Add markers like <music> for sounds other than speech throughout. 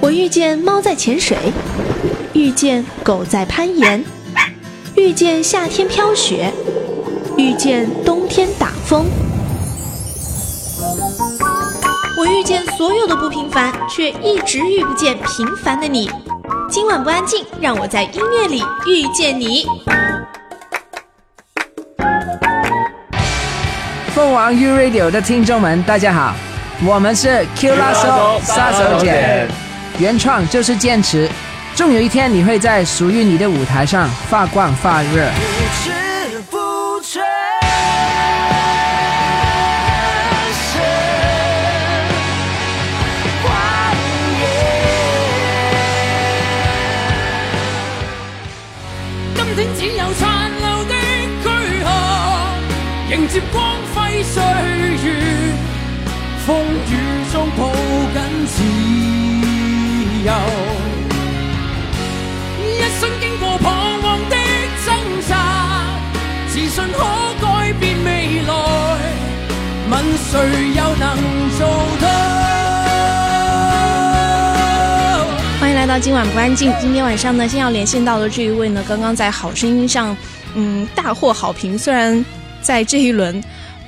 我遇见猫在潜水，遇见狗在攀岩，遇见夏天飘雪，遇见冬天打风。我遇见所有的不平凡，却一直遇不见平凡的你。今晚不安静，让我在音乐里遇见你。凤凰 U Radio 的听众们，大家好，我们是 Q 拉手杀手锏，原创就是坚持，终有一天你会在属于你的舞台上发光发热。迎接光辉岁月，风雨由。一生经过彷徨的挣扎，自信可改变未来。问谁又能做到？欢迎来到今晚不安静。今天晚上呢，先要连线到的这一位呢，刚刚在好声音上，嗯，大获好评。虽然。在这一轮，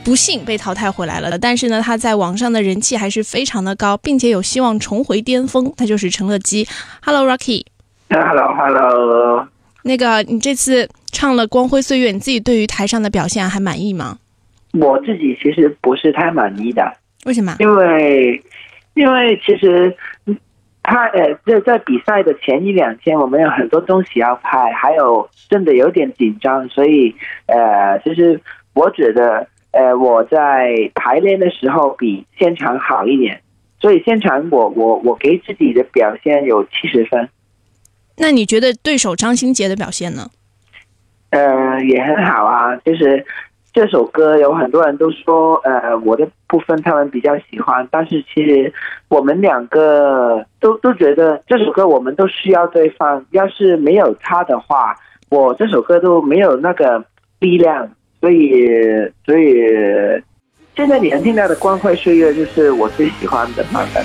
不幸被淘汰回来了。但是呢，他在网上的人气还是非常的高，并且有希望重回巅峰。他就是陈乐基。Hello，Rocky。Hello，Hello。那个，你这次唱了《光辉岁月》，你自己对于台上的表现还满意吗？我自己其实不是太满意的。为什么？因为，因为其实。他呃，在在比赛的前一两天，我们有很多东西要拍，还有真的有点紧张，所以呃，就是我觉得呃，我在排练的时候比现场好一点，所以现场我我我给自己的表现有七十分。那你觉得对手张新杰的表现呢？呃，也很好啊，就是。这首歌有很多人都说，呃，我的部分他们比较喜欢，但是其实我们两个都都觉得这首歌我们都需要对方，要是没有他的话，我这首歌都没有那个力量，所以所以现在你能听到的《光辉岁月》就是我最喜欢的版本。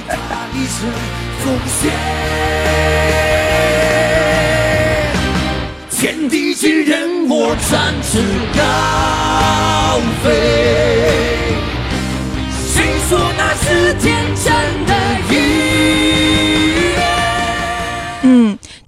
天地之人，我展翅高飞。谁说那是天真的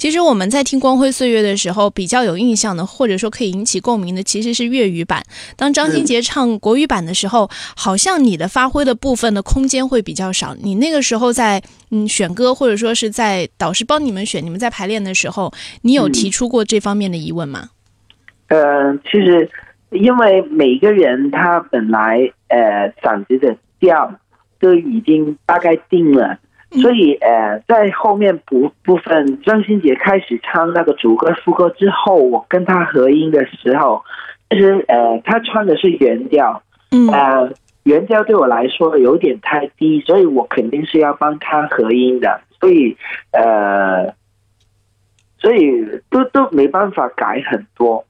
其实我们在听《光辉岁月》的时候，比较有印象的，或者说可以引起共鸣的，其实是粤语版。当张新杰唱国语版的时候，好像你的发挥的部分的空间会比较少。你那个时候在嗯选歌，或者说是在导师帮你们选，你们在排练的时候，你有提出过这方面的疑问吗？呃，其实因为每个人他本来呃嗓子的调都已经大概定了。所以，呃，在后面部部分，张新杰开始唱那个主歌副歌之后，我跟他合音的时候，其实，呃，他唱的是原调，嗯，呃，原调对我来说有点太低，所以我肯定是要帮他合音的，所以，呃，所以都都没办法改很多，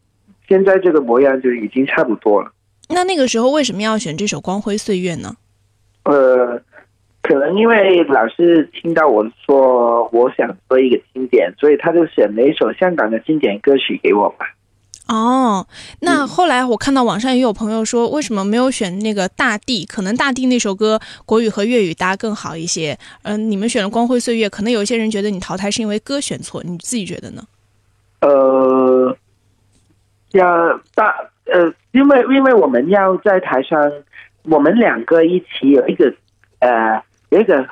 现在这个模样就已经差不多了。那那个时候为什么要选这首《光辉岁月》呢？呃。可能因为老师听到我说我想做一个经典，所以他就选了一首香港的经典歌曲给我吧。哦，那后来我看到网上也有朋友说，为什么没有选那个《大地》？可能《大地》那首歌国语和粤语搭更好一些。嗯，你们选了《光辉岁月》，可能有一些人觉得你淘汰是因为歌选错，你自己觉得呢？呃，要大呃，因为因为我们要在台上，我们两个一起有一个呃。有一个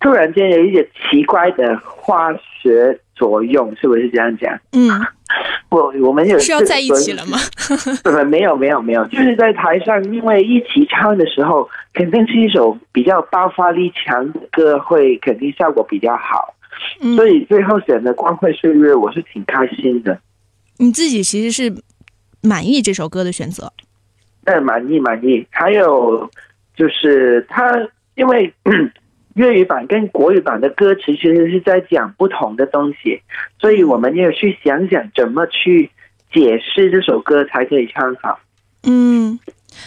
突然间有一点奇怪的化学作用，是不是这样讲？嗯，<laughs> 我我们有需要在一起了吗？<laughs> 没有没有没有，就是在台上，因为一起唱的时候，肯定是一首比较爆发力强的歌，会肯定效果比较好。所以最后选的《光辉岁月》，我是挺开心的。你自己其实是满意这首歌的选择？嗯，满意满意。还有就是他。因为 <clears throat> 粤语版跟国语版的歌词其实是在讲不同的东西，所以我们要去想想怎么去解释这首歌才可以唱好。嗯，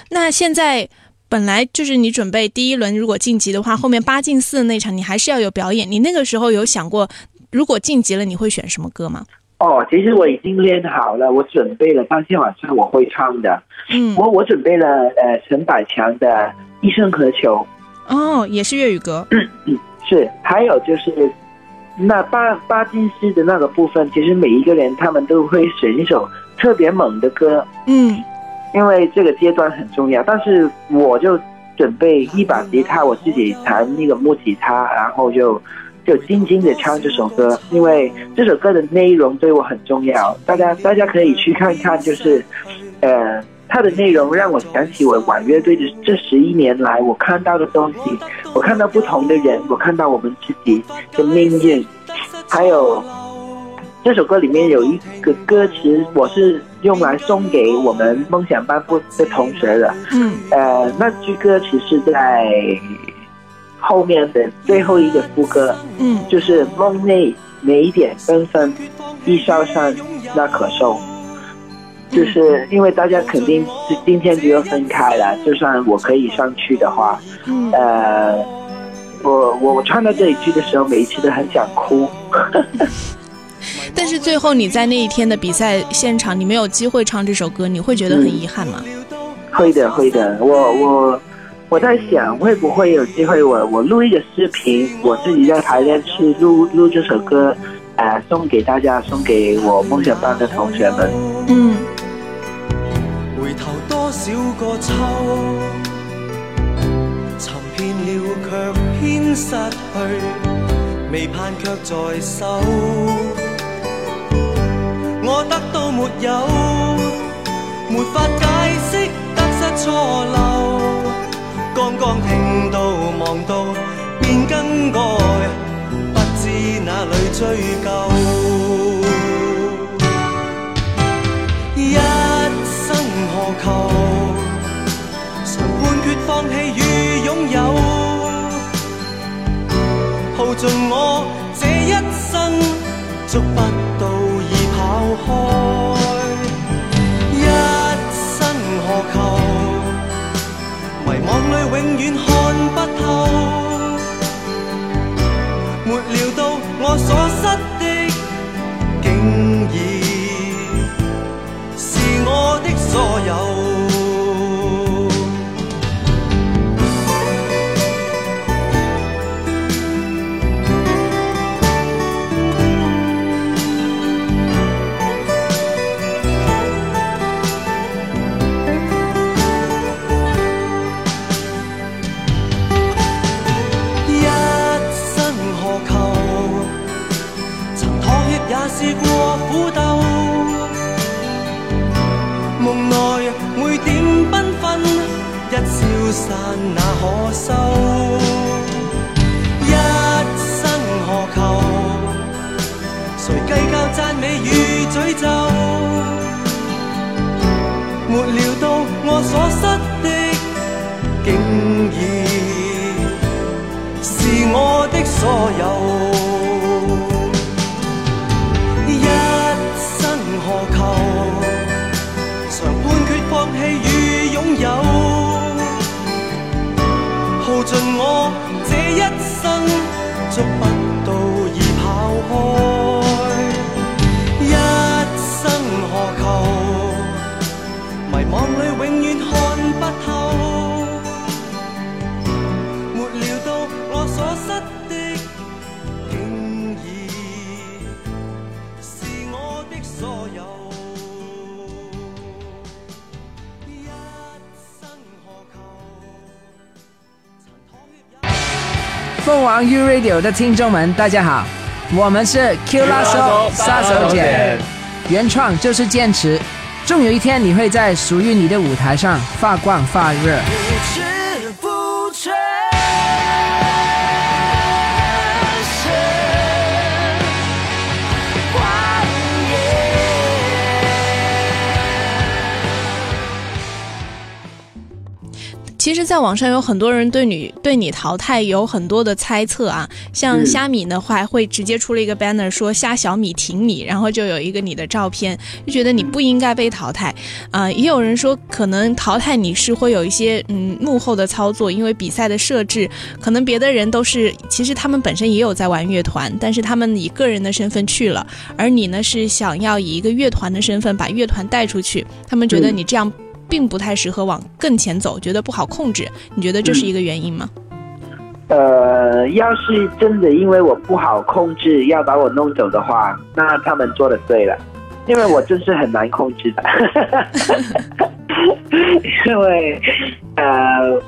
那现在本来就是你准备第一轮如果晋级的话，后面八进四那场你还是要有表演。你那个时候有想过，如果晋级了你会选什么歌吗？哦，其实我已经练好了，我准备了，当天晚上我会唱的。嗯，我我准备了呃陈百强的《一生何求哦，也是粤语歌。》，是，还有就是那巴巴金斯的那个部分，其实每一个人他们都会选一首特别猛的歌，嗯因为这个阶段很重要。但是我就准备一把吉他，我自己弹那个木吉他，然后就就静静的唱这首歌，因为这首歌的内容对我很重要。大家大家可以去看看，就是呃。它的内容让我想起我玩乐队的这十一年来，我看到的东西，我看到不同的人，我看到我们自己的命运，还有这首歌里面有一个歌词，我是用来送给我们梦想班部的同学的。嗯呃，那句歌词是在后面的最后一个副歌，嗯就是梦内每一点纷纷，一烧上那可受。就是因为大家肯定是今天就要分开了，就算我可以上去的话，嗯，呃，我我我唱到这一句的时候，每一次都很想哭。<laughs> 但是最后你在那一天的比赛现场，你没有机会唱这首歌，你会觉得很遗憾吗？会的，会的。我我我在想，会不会有机会我我录一个视频，我自己在排练室录录这首歌，呃，送给大家，送给我梦想班的同学们。嗯回頭多少個秋，尋遍了卻偏失去，未盼卻在手。我得到沒有，沒法解釋得失錯漏。剛剛聽到望到便更改，不知哪裏追究。耗盡我試過苦鬥。夢內每點繽紛，一消散那可收？一生何求？誰計較讚美與詛咒？沒料到我所失的，竟已是我的所有。所失的，竟已是我的所有。一生何求？曾妥協也。凤凰 U Radio 的听众们，大家好，我们是 Q 拉手杀手锏，原创就是坚持，终有一天你会在属于你的舞台上发光发热。其其实，在网上有很多人对你对你淘汰有很多的猜测啊，像嗯。虾米的话，会直接出了一个 banner 说虾小米挺你，然后就有一个你的照片，就觉得你不应该被淘汰。啊、也有人说可能淘汰你是会有一些嗯幕后的操作，因为比赛的设置，可能别的人都是其实他们本身也有在玩乐团，但是他们以个人的身份去了，而你呢是想要以一个乐团的身份把乐团带出去，他们觉得嗯。你这样并不太适合往更前走，觉得不好控制。你觉得这是一个原因吗？呃，要是真的因为我不好控制要把我弄走的话，那他们做的对了，因为我真是很难控制的。因为呃，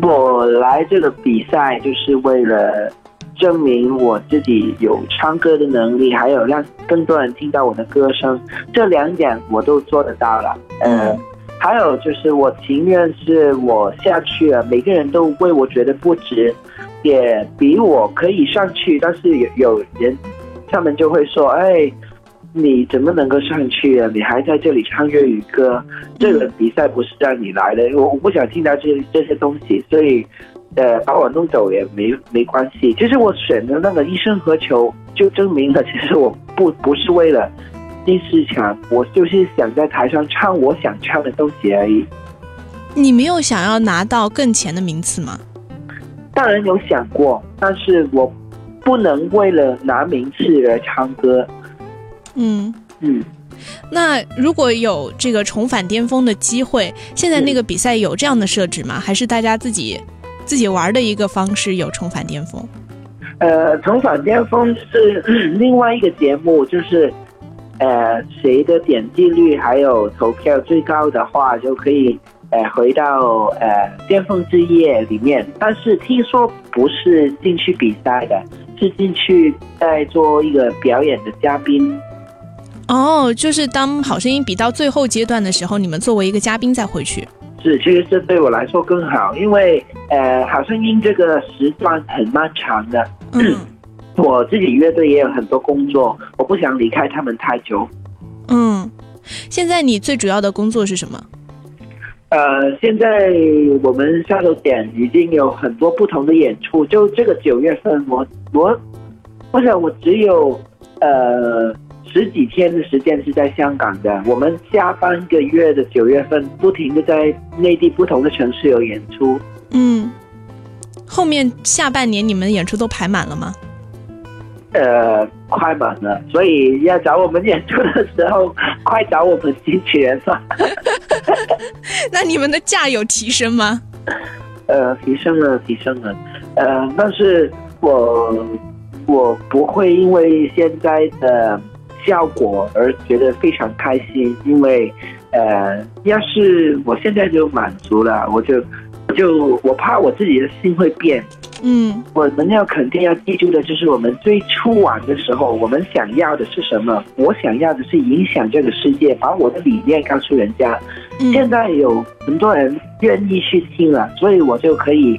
我来这个比赛就是为了证明我自己有唱歌的能力，还有让更多人听到我的歌声，这两点我都做得到了。呃。嗯还有就是，我情愿是我下去了，每个人都为我觉得不值，也比我可以上去，但是有有人，他们就会说：“哎，你怎么能够上去啊？你还在这里唱粤语歌，这个比赛不是让你来的。我我不想听到这这些东西，所以，呃，把我弄走也没没关系。其实我选的那个《一生何求》，就证明了，其实我不不是为了。第四强，我就是想在台上唱我想唱的东西而已。你没有想要拿到更前的名次吗？当然有想过，但是我不能为了拿名次而唱歌。嗯。嗯，那如果有这个重返巅峰的机会，现在那个比赛有这样的设置吗？还是大家自己自己玩的一个方式有重返巅峰？呃，重返巅峰是、<clears throat> 嗯另外一个节目，就是呃谁的点击率还有投票最高的话，就可以呃回到呃巅峰之夜里面。但是听说不是进去比赛的，是进去在做一个表演的嘉宾。哦，就是当《好声音》比到最后阶段的时候，你们作为一个嘉宾再回去。是，其实这对我来说更好，因为呃，好声音这个时段很漫长的，嗯我自己乐队也有很多工作，我不想离开他们太久。嗯，现在你最主要的工作是什么？呃，现在我们下手点已经有很多不同的演出，就这个九月份我，我我想我只有呃十几天的时间是在香港的，我们下半个月的九月份不停的在内地不同的城市有演出。嗯，后面下半年你们的演出都排满了吗？呃，快满了，所以要找我们演出的时候，快找我们经纪人吧。<laughs> 那你们的价有提升吗？呃，提升了，提升了。呃，但是我我不会因为现在的效果而觉得非常开心，因为呃，要是我现在就满足了，我就就我怕我自己的心会变。嗯我们要肯定要记住的就是，我们最初玩的时候，我们想要的是什么？我想要的是影响这个世界，把我的理念告诉人家。现嗯在有很多人愿意去听了，所以我就可以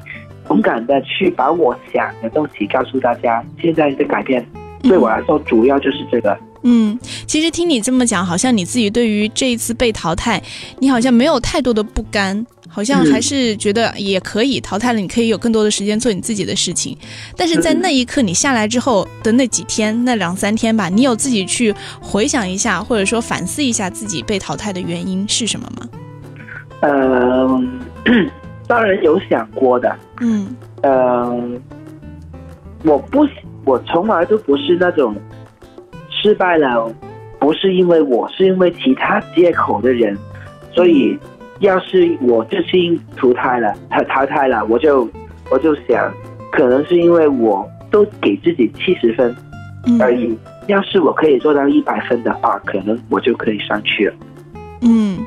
勇敢的去把我想的东西告诉大家。现在的改变对我来说，主要就是这个。嗯，其实听你这么讲，好像你自己对于这一次被淘汰，你好像没有太多的不甘，好像还是觉得也可以淘汰了，你可以有更多的时间做你自己的事情。但是在那一刻你下来之后的那几天，那两三天吧，你有自己去回想一下，或者说反思一下自己被淘汰的原因是什么吗？呃，<coughs> 当然有想过的。嗯呃，我不，我从来都不是那种失败了，不是因为我，是因为其他借口的人。所以，要是我这次淘汰了，淘淘汰了，我就我就想，可能是因为我都给自己七十分嗯而已。要是我可以做到一百分的话，可能我就可以上去了。嗯，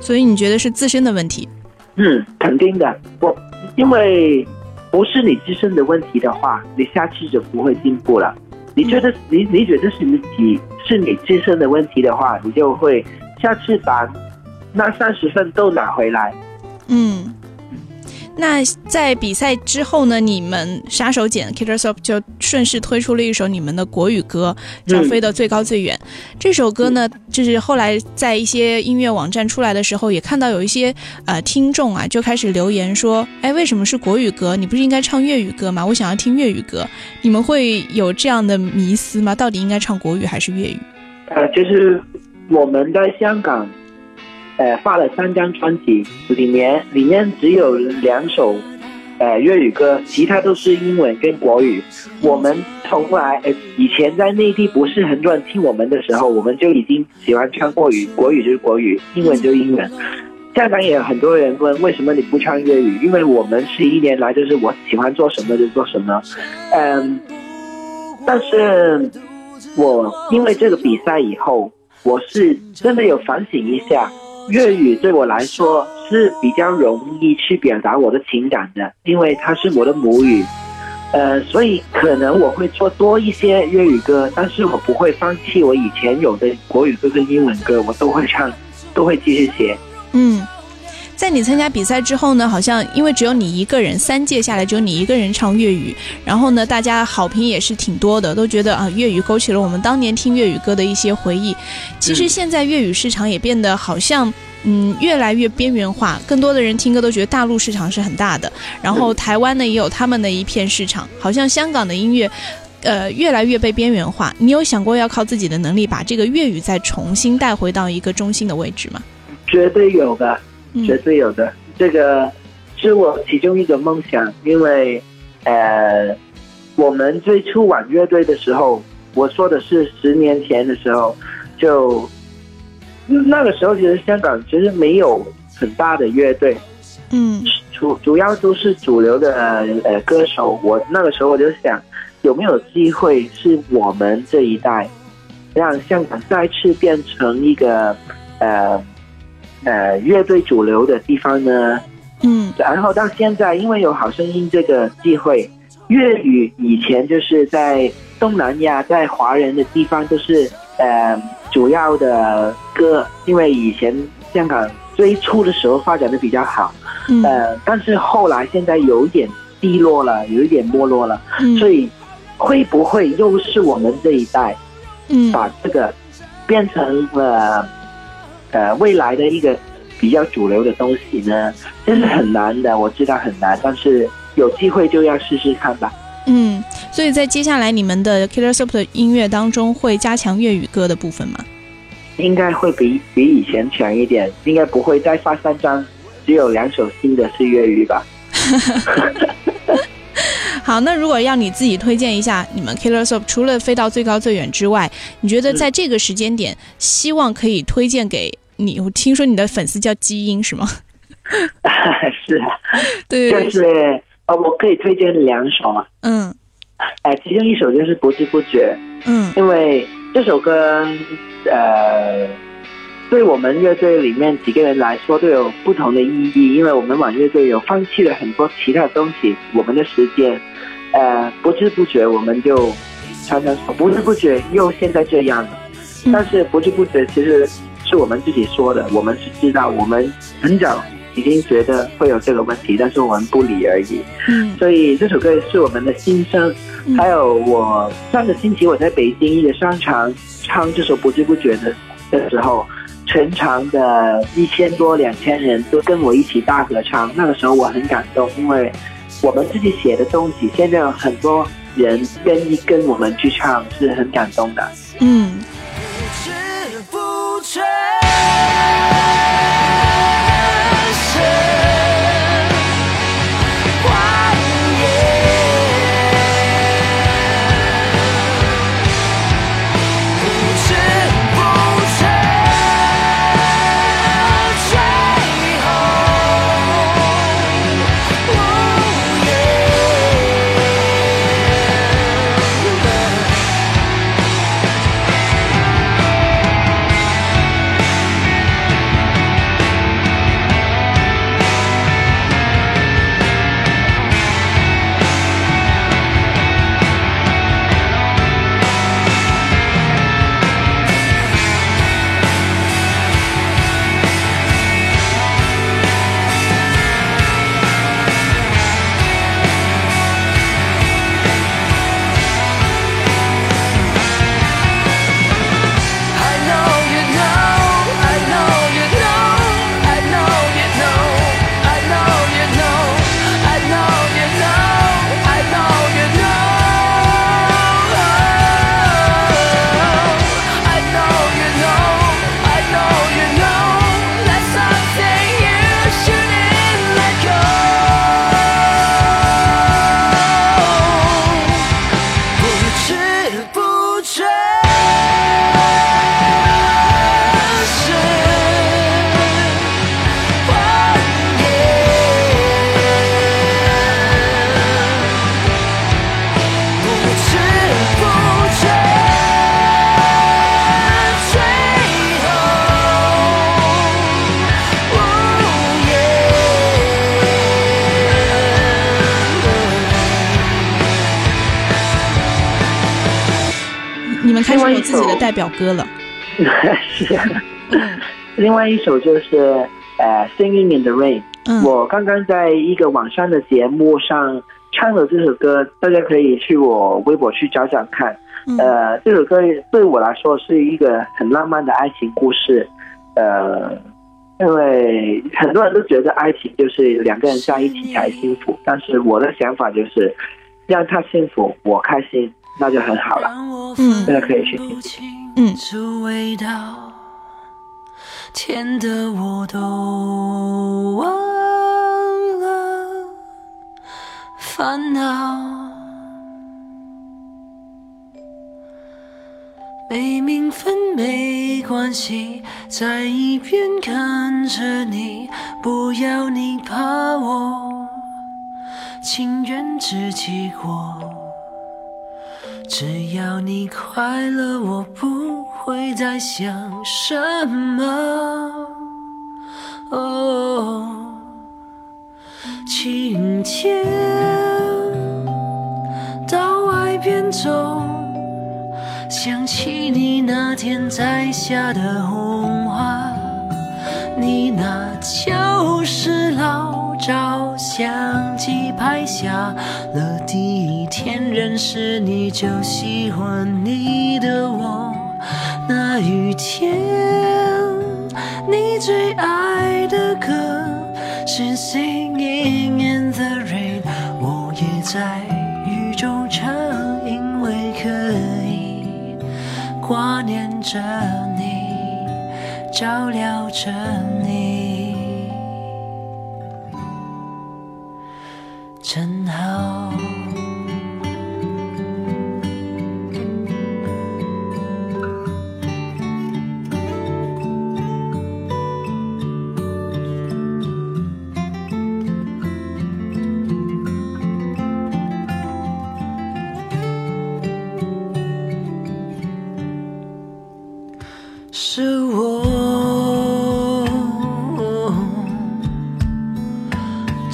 所以你觉得是自身的问题？嗯，肯定的。我因为不是你自身的问题的话，你下次就不会进步了。你觉得你你觉得是你自己是你自身的问题的话，你就会下次把那三十分都拿回来。嗯，那在比赛之后呢，你们杀手锏 Killer Soap 就顺势推出了一首你们的国语歌，叫《飞得最高最远》。这首歌呢，就是后来在一些音乐网站出来的时候，也看到有一些呃听众啊就开始留言说：“哎，为什么是国语歌？你不是应该唱粤语歌吗？我想要听粤语歌。”你们会有这样的迷思吗？到底应该唱国语还是粤语？呃，就是我们在香港，呃，发了三张专辑，里面里面只有两首，呃，粤语歌，其他都是英文跟国语。我们从来，呃，以前在内地不是很多人听我们的时候，我们就已经喜欢唱国语，国语就是国语，英文就是英文。香港也有很多人问为什么你不唱粤语，因为我们十一年来就是我喜欢做什么就做什么，嗯，但是。我因为这个比赛以后，我是真的有反省一下，粤语对我来说是比较容易去表达我的情感的，因为它是我的母语，呃，所以可能我会做多一些粤语歌，但是我不会放弃我以前有的国语歌跟英文歌，我都会唱，都会继续写。嗯。在你参加比赛之后呢，好像因为只有你一个人，三届下来只有你一个人唱粤语，然后呢，大家好评也是挺多的，都觉得啊，粤语勾起了我们当年听粤语歌的一些回忆。其实现在粤语市场也变得好像，嗯，越来越边缘化，更多的人听歌都觉得大陆市场是很大的，然后台湾呢也有他们的一片市场，好像香港的音乐，呃，越来越被边缘化。你有想过要靠自己的能力把这个粤语再重新带回到一个中心的位置吗？绝对有的。绝对有的，这个是我其中一个梦想。因为，呃，我们最初玩乐队的时候，我说的是十年前的时候，就那个时候其实香港其实没有很大的乐队，嗯，主主要都是主流的呃歌手。我那个时候我就想，有没有机会是我们这一代，让香港再次变成一个呃。呃，乐队主流的地方呢，嗯，然后到现在，因为有好声音这个机会，粤语以前就是在东南亚，在华人的地方都是呃主要的歌，因为以前香港最初的时候发展的比较好，呃，但是后来现在有一点低落了，有一点没落了，所以会不会又是我们这一代，嗯，把这个变成了？呃，未来的一个比较主流的东西呢，这是很难的，我知道很难，但是有机会就要试试看吧。嗯，所以在接下来你们的 Killer Soap 的音乐当中，会加强粤语歌的部分吗？应该会比比以前强一点，应该不会再发三张，只有两首新的是粤语吧。<laughs> 好，那如果要你自己推荐一下你们 Killer Soap，除了飞到最高最远之外，你觉得在这个时间点，希望可以推荐给？你我听说你的粉丝叫基因是吗？<laughs> 是啊，对，就是呃，我可以推荐两首嘛。嗯，哎，其中一首就是不知不觉。嗯，因为这首歌，呃，对我们乐队里面几个人来说都有不同的意义，因为我们玩乐队有放弃了很多其他东西，我们的时间，呃，不知不觉我们就常常说不知不觉又现在这样了，但是不知不觉其实。是我们自己说的，我们是知道，我们很早已经觉得会有这个问题，但是我们不理而已。嗯，所以这首歌是我们的心声。还有我上个星期我在北京一个商场唱这首《不知不觉》的的时候，全场的一千多两千人都跟我一起大合唱，那个时候我很感动，因为我们自己写的东西，现在有很多人愿意跟我们去唱，是很感动的。嗯。你的代表歌了。<laughs> 是。另外一首就是呃《Singing in the Rain》。嗯，我刚刚在一个网上的节目上唱了这首歌，大家可以去我微博去找找看。呃，这首歌对我来说是一个很浪漫的爱情故事。呃，因为很多人都觉得爱情就是两个人在一起才幸福，但是我的想法就是让他幸福，我开心，那就很好了。嗯，大家可以去听。嗯。甜的我都忘了烦恼，没名分没关系，在一边看着你，不要你怕我，情愿自己过。只要你快乐，我不会再想什么。哦，晴天到外边走，想起你那天摘下的红花，你那就是老是你就喜欢你的我。那雨天，你最爱的歌是《Singing in the Rain》，我也在雨中唱，因为可以挂念着你，照料着你。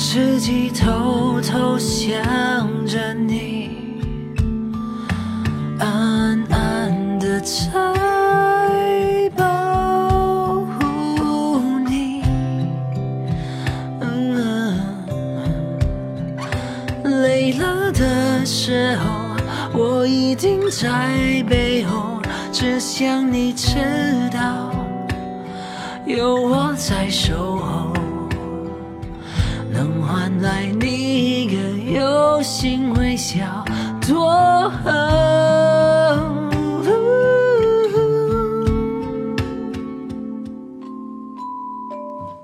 自己偷偷想着你，暗暗的在保护你。累了的时候，我一定在背后。只想你知道，有我在守心微笑，多好。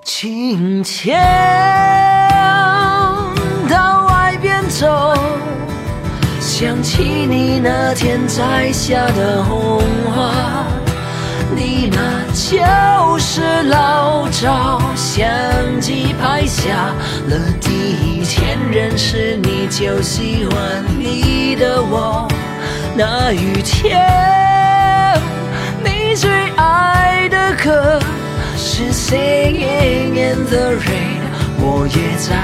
晴天到外边走。想起你那天摘下的红花，你那就是老照相机拍下了第一天认识你就喜欢你的我。那雨天，你最爱的歌是《Singing in the Rain》，我。也在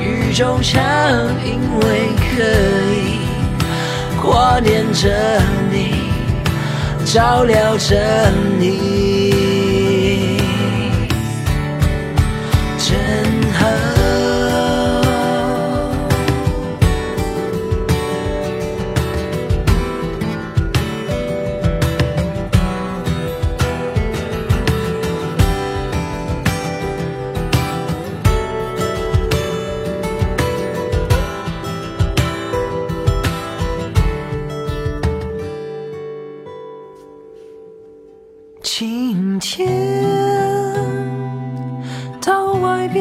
雨中唱，因为可以。挂念着你，照料着你，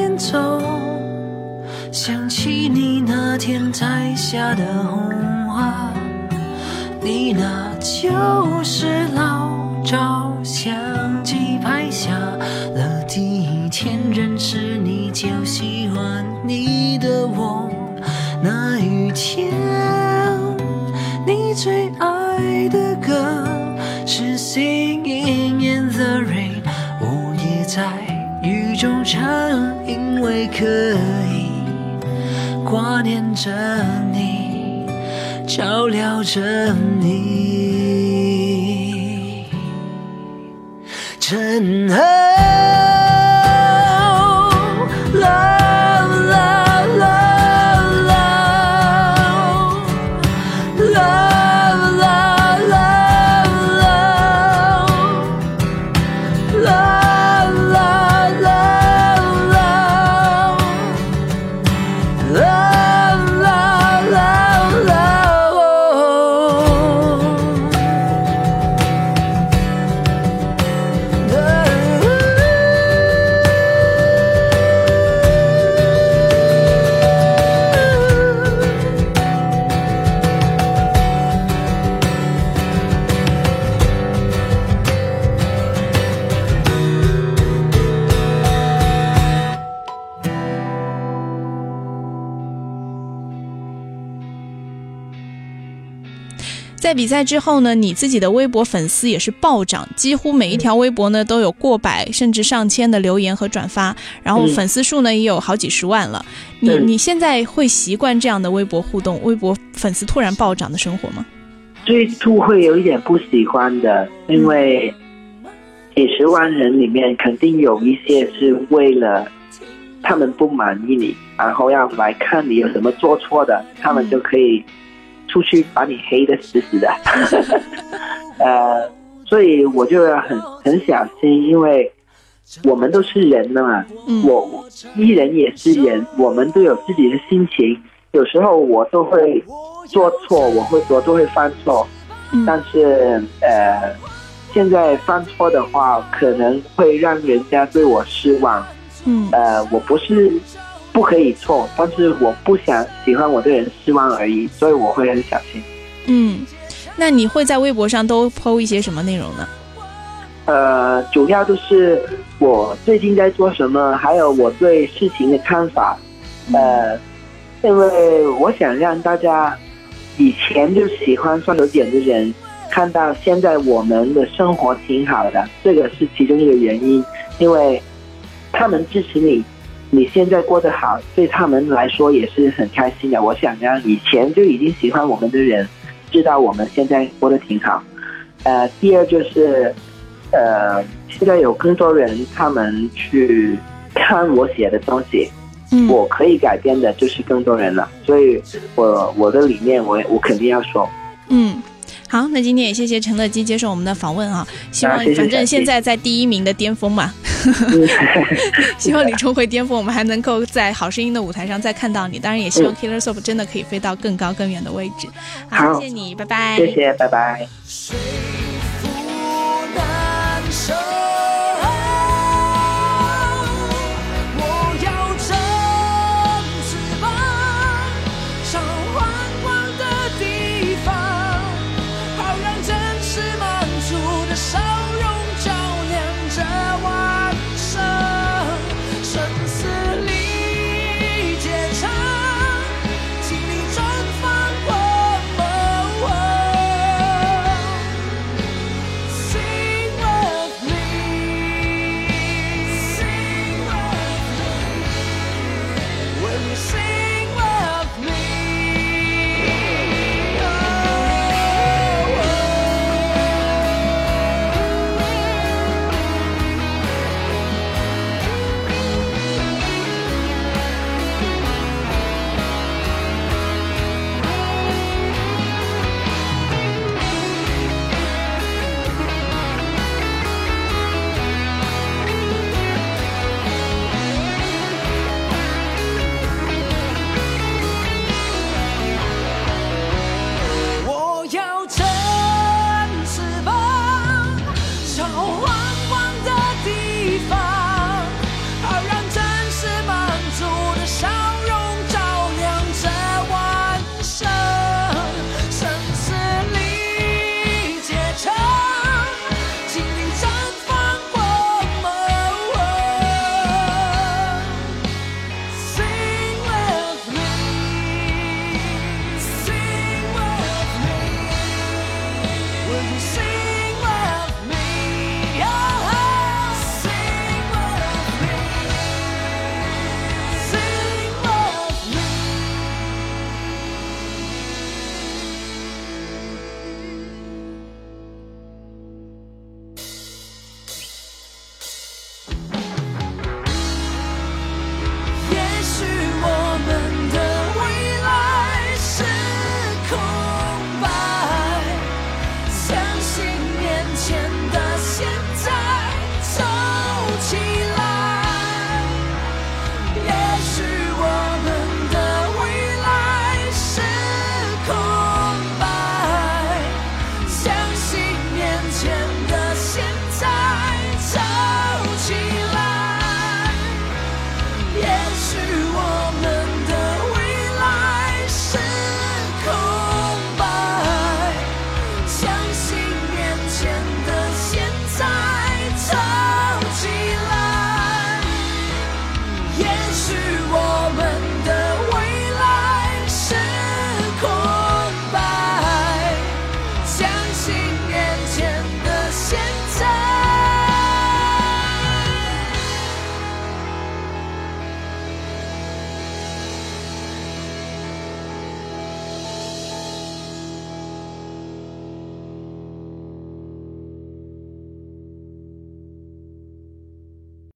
边走，想起你那天摘下的红花，你那就是老照相机拍下了第一天认识你就喜欢你的我。那雨天，你最爱的歌是 Singing in the Rain，我也在雨中唱，因为可以挂念着你，照料着你。真爱。比赛之后呢，你自己的微博粉丝也是暴涨，几乎每一条微博呢都有过百甚至上千的留言和转发，然后嗯粉丝数呢也有好几十万了。你嗯你现在会习惯这样的微博互动、微博粉丝突然暴涨的生活吗？最初会有一点不喜欢的，因为几十万人里面肯定有一些是为了他们不满意你，然后要来看你有什么做错的，他们就可以出去把你黑的死死的。<laughs> 呃，所以我就要很很小心，因为我们都是人的嘛，嗯我艺人也是人，我们都有自己的心情。有时候我都会做错，我会我都会犯错，嗯但是呃，现在犯错的话，可能会让人家对我失望。嗯呃，我不是不可以错，但是我不想喜欢我的人失望而已，所以我会很小心。嗯，那你会在微博上都 PO 一些什么内容呢？呃，主要就是我最近在做什么，还有我对事情的看法。呃，因为我想让大家以前就喜欢双手点的人，看到现在我们的生活挺好的，这个是其中一个原因。因为他们支持你，你现在过得好，对他们来说也是很开心的。我想让以前就已经喜欢我们的人，知道我们现在过得挺好。呃，第二就是，呃，现在有更多人他们去看我写的东西，嗯，我可以改变的就是更多人了，所以我我的理念我我肯定要说。嗯。好，那今天也谢谢陈乐基接受我们的访问啊！希望反正现在在第一名的巅峰嘛，<laughs> 希望你重回巅峰，我们还能够在好声音的舞台上再看到你。当然，也希望 Killer Soap 真的可以飞到更高更远的位置。好，好谢谢你，拜拜。谢谢，拜拜。谁